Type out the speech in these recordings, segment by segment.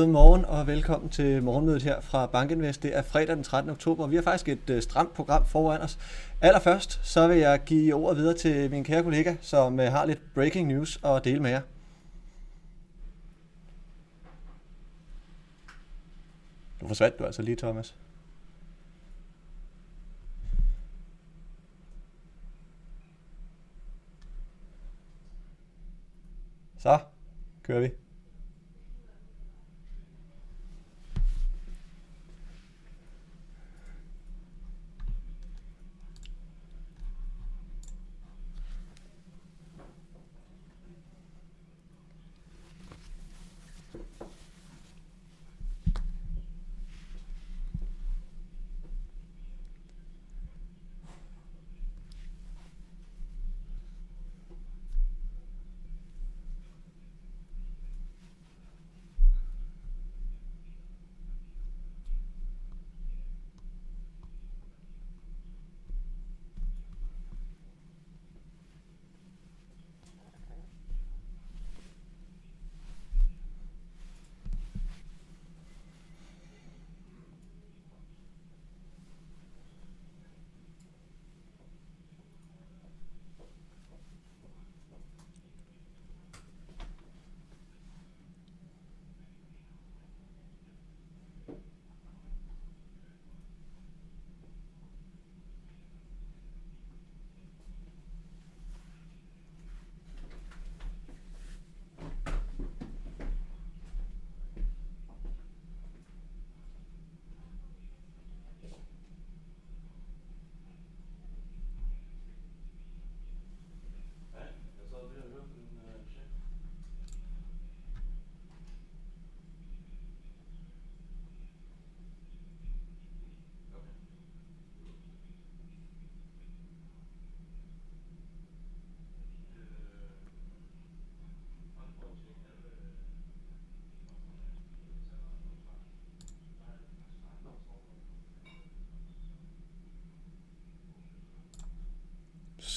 God morgen og velkommen til morgenmødet her fra Bankinvest. Det er fredag den 13. oktober, vi har faktisk et øh, stramt program foran os. Allerførst så vil jeg give ordet videre til min kære kollega, som øh, har lidt breaking news at dele med jer. Du forsvandt du altså lige, Thomas. Så kører vi.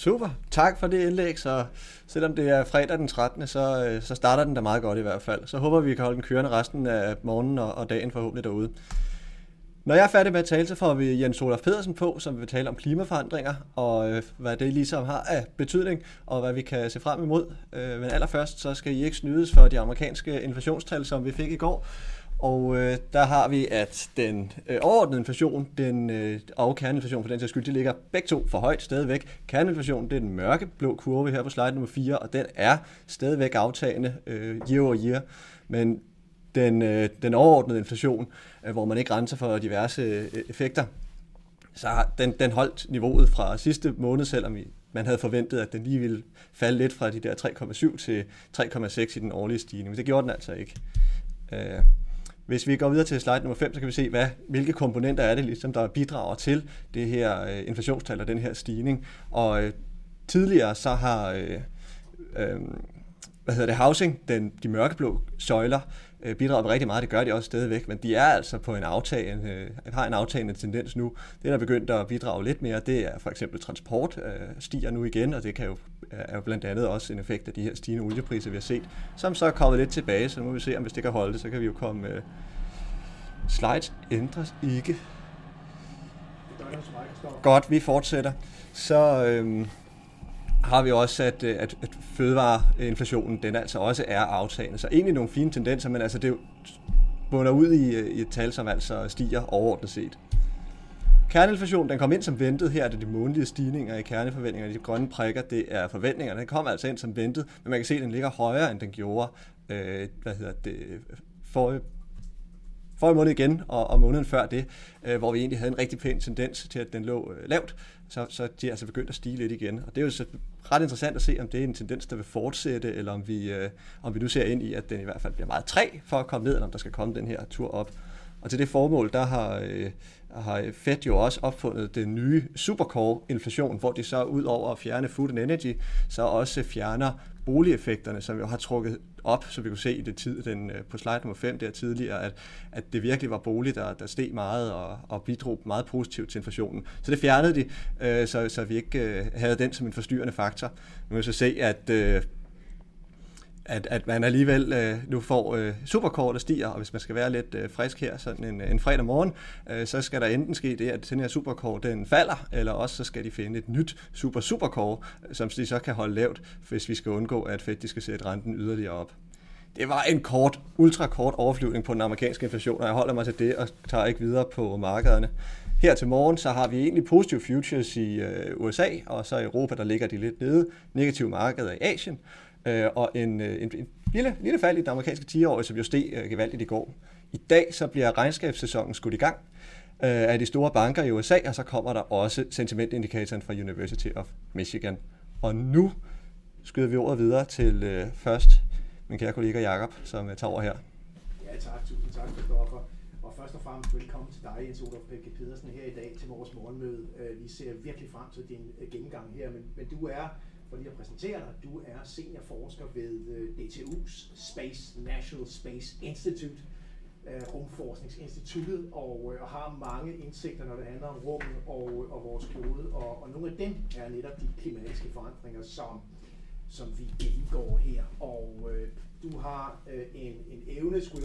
Super, tak for det indlæg. Så selvom det er fredag den 13., så, øh, så starter den da meget godt i hvert fald. Så håber vi, vi kan holde den kørende resten af morgenen og, og dagen forhåbentlig derude. Når jeg er færdig med at tale, så får vi Jens Olaf Pedersen på, som vil tale om klimaforandringer, og øh, hvad det ligesom har af betydning, og hvad vi kan se frem imod. Øh, men allerførst, så skal I ikke snydes for de amerikanske inflationstal, som vi fik i går. Og øh, der har vi, at den øh, overordnede inflation den, øh, og kerneinflation for den sags skyld, de ligger begge to for højt stadigvæk. Kerneinflation, det er den mørke blå kurve her på slide nummer 4, og den er stadigvæk aftagende øh, year over year. Men den, øh, den overordnede inflation, øh, hvor man ikke renser for diverse øh, effekter, så har den, den holdt niveauet fra sidste måned, selvom man havde forventet, at den lige ville falde lidt fra de der 3,7 til 3,6 i den årlige stigning. Men det gjorde den altså ikke. Øh, hvis vi går videre til slide nummer 5, så kan vi se, hvad, hvilke komponenter er det, ligesom, der bidrager til det her øh, inflationstal og den her stigning. Og øh, tidligere så har øh, øh, hvad hedder det, housing, den, de mørkeblå søjler, øh, bidrager rigtig meget. Det gør de også stadigvæk, men de er altså på en aftagende, øh, har en aftagende tendens nu. Det, der er begyndt at bidrage lidt mere, det er for eksempel transport øh, stiger nu igen, og det kan jo, er jo blandt andet også en effekt af de her stigende oliepriser, vi har set, som så er kommet lidt tilbage, så nu må vi se, om hvis det kan holde det, så kan vi jo komme... Øh, slides ændres ikke. Godt, vi fortsætter. Så, øh, har vi også, at, øh, at, at fødevareinflationen den altså også er aftagende. Så egentlig nogle fine tendenser, men altså det bunder ud i, øh, i et tal, som altså stiger overordnet set. Kerneinflationen, den kom ind som ventet. Her er de månedlige stigninger i kerneforventningerne. De grønne prikker, det er forventningerne. Den kom altså ind som ventet, men man kan se, at den ligger højere, end den gjorde øh, hvad hedder det, for, forrige måned igen, og, og måneden før det, øh, hvor vi egentlig havde en rigtig pæn tendens til, at den lå øh, lavt, så, så de er altså begyndt at stige lidt igen. Og det er jo så ret interessant at se, om det er en tendens, der vil fortsætte, eller om vi, øh, om vi nu ser ind i, at den i hvert fald bliver meget træ for at komme ned, eller om der skal komme den her tur op. Og til det formål, der har, øh, har Fed jo også opfundet den nye supercore-inflation, hvor de så ud over at fjerne food and energy, så også fjerner boligeffekterne, som jo har trukket op, så vi kunne se i det tid, den, øh, på slide nummer 5 der tidligere, at, at det virkelig var bolig, der, der steg meget og, og bidrog meget positivt til inflationen. Så det fjernede de, øh, så, så vi ikke øh, havde den som en forstyrrende faktor. Nu kan vi så se, at øh, at, at man alligevel øh, nu får øh, superkortet stiger, og hvis man skal være lidt øh, frisk her sådan en, en fredag morgen, øh, så skal der enten ske det, at den her superkort den falder, eller også så skal de finde et nyt super superkort, øh, som de så kan holde lavt, hvis vi skal undgå, at Fed de skal sætte renten yderligere op. Det var en kort, ultra kort overflyvning på den amerikanske inflation, og jeg holder mig til det og tager ikke videre på markederne. Her til morgen, så har vi egentlig positive futures i øh, USA, og så i Europa, der ligger de lidt nede. Negative markeder i Asien, øh, og en, øh, en, en lille, lille fald i den amerikanske 10-årige, som jo steg øh, gevaldigt i går. I dag så bliver regnskabssæsonen skudt i gang øh, af de store banker i USA, og så kommer der også sentimentindikatoren fra University of Michigan. Og nu skyder vi ordet videre til øh, først min kære kollega Jakob, som øh, tager over her. Ja tak, tusind tak, Christoffer. Og først og fremmest velkommen til dig, Jens Olof Pække Pedersen, her i dag til vores morgenmøde. Øh, vi ser virkelig frem til din øh, gennemgang her, men, men du er, for lige at præsentere dig, du er seniorforsker ved øh, DTU's Space National Space Institute, øh, Rumforskningsinstituttet, og, øh, og har mange indsigter, når det handler om rummet og, og vores klode, og, og nogle af dem er netop de klimatiske forandringer, som som vi gennemgår her. Og øh, du har øh, en, en evne, skulle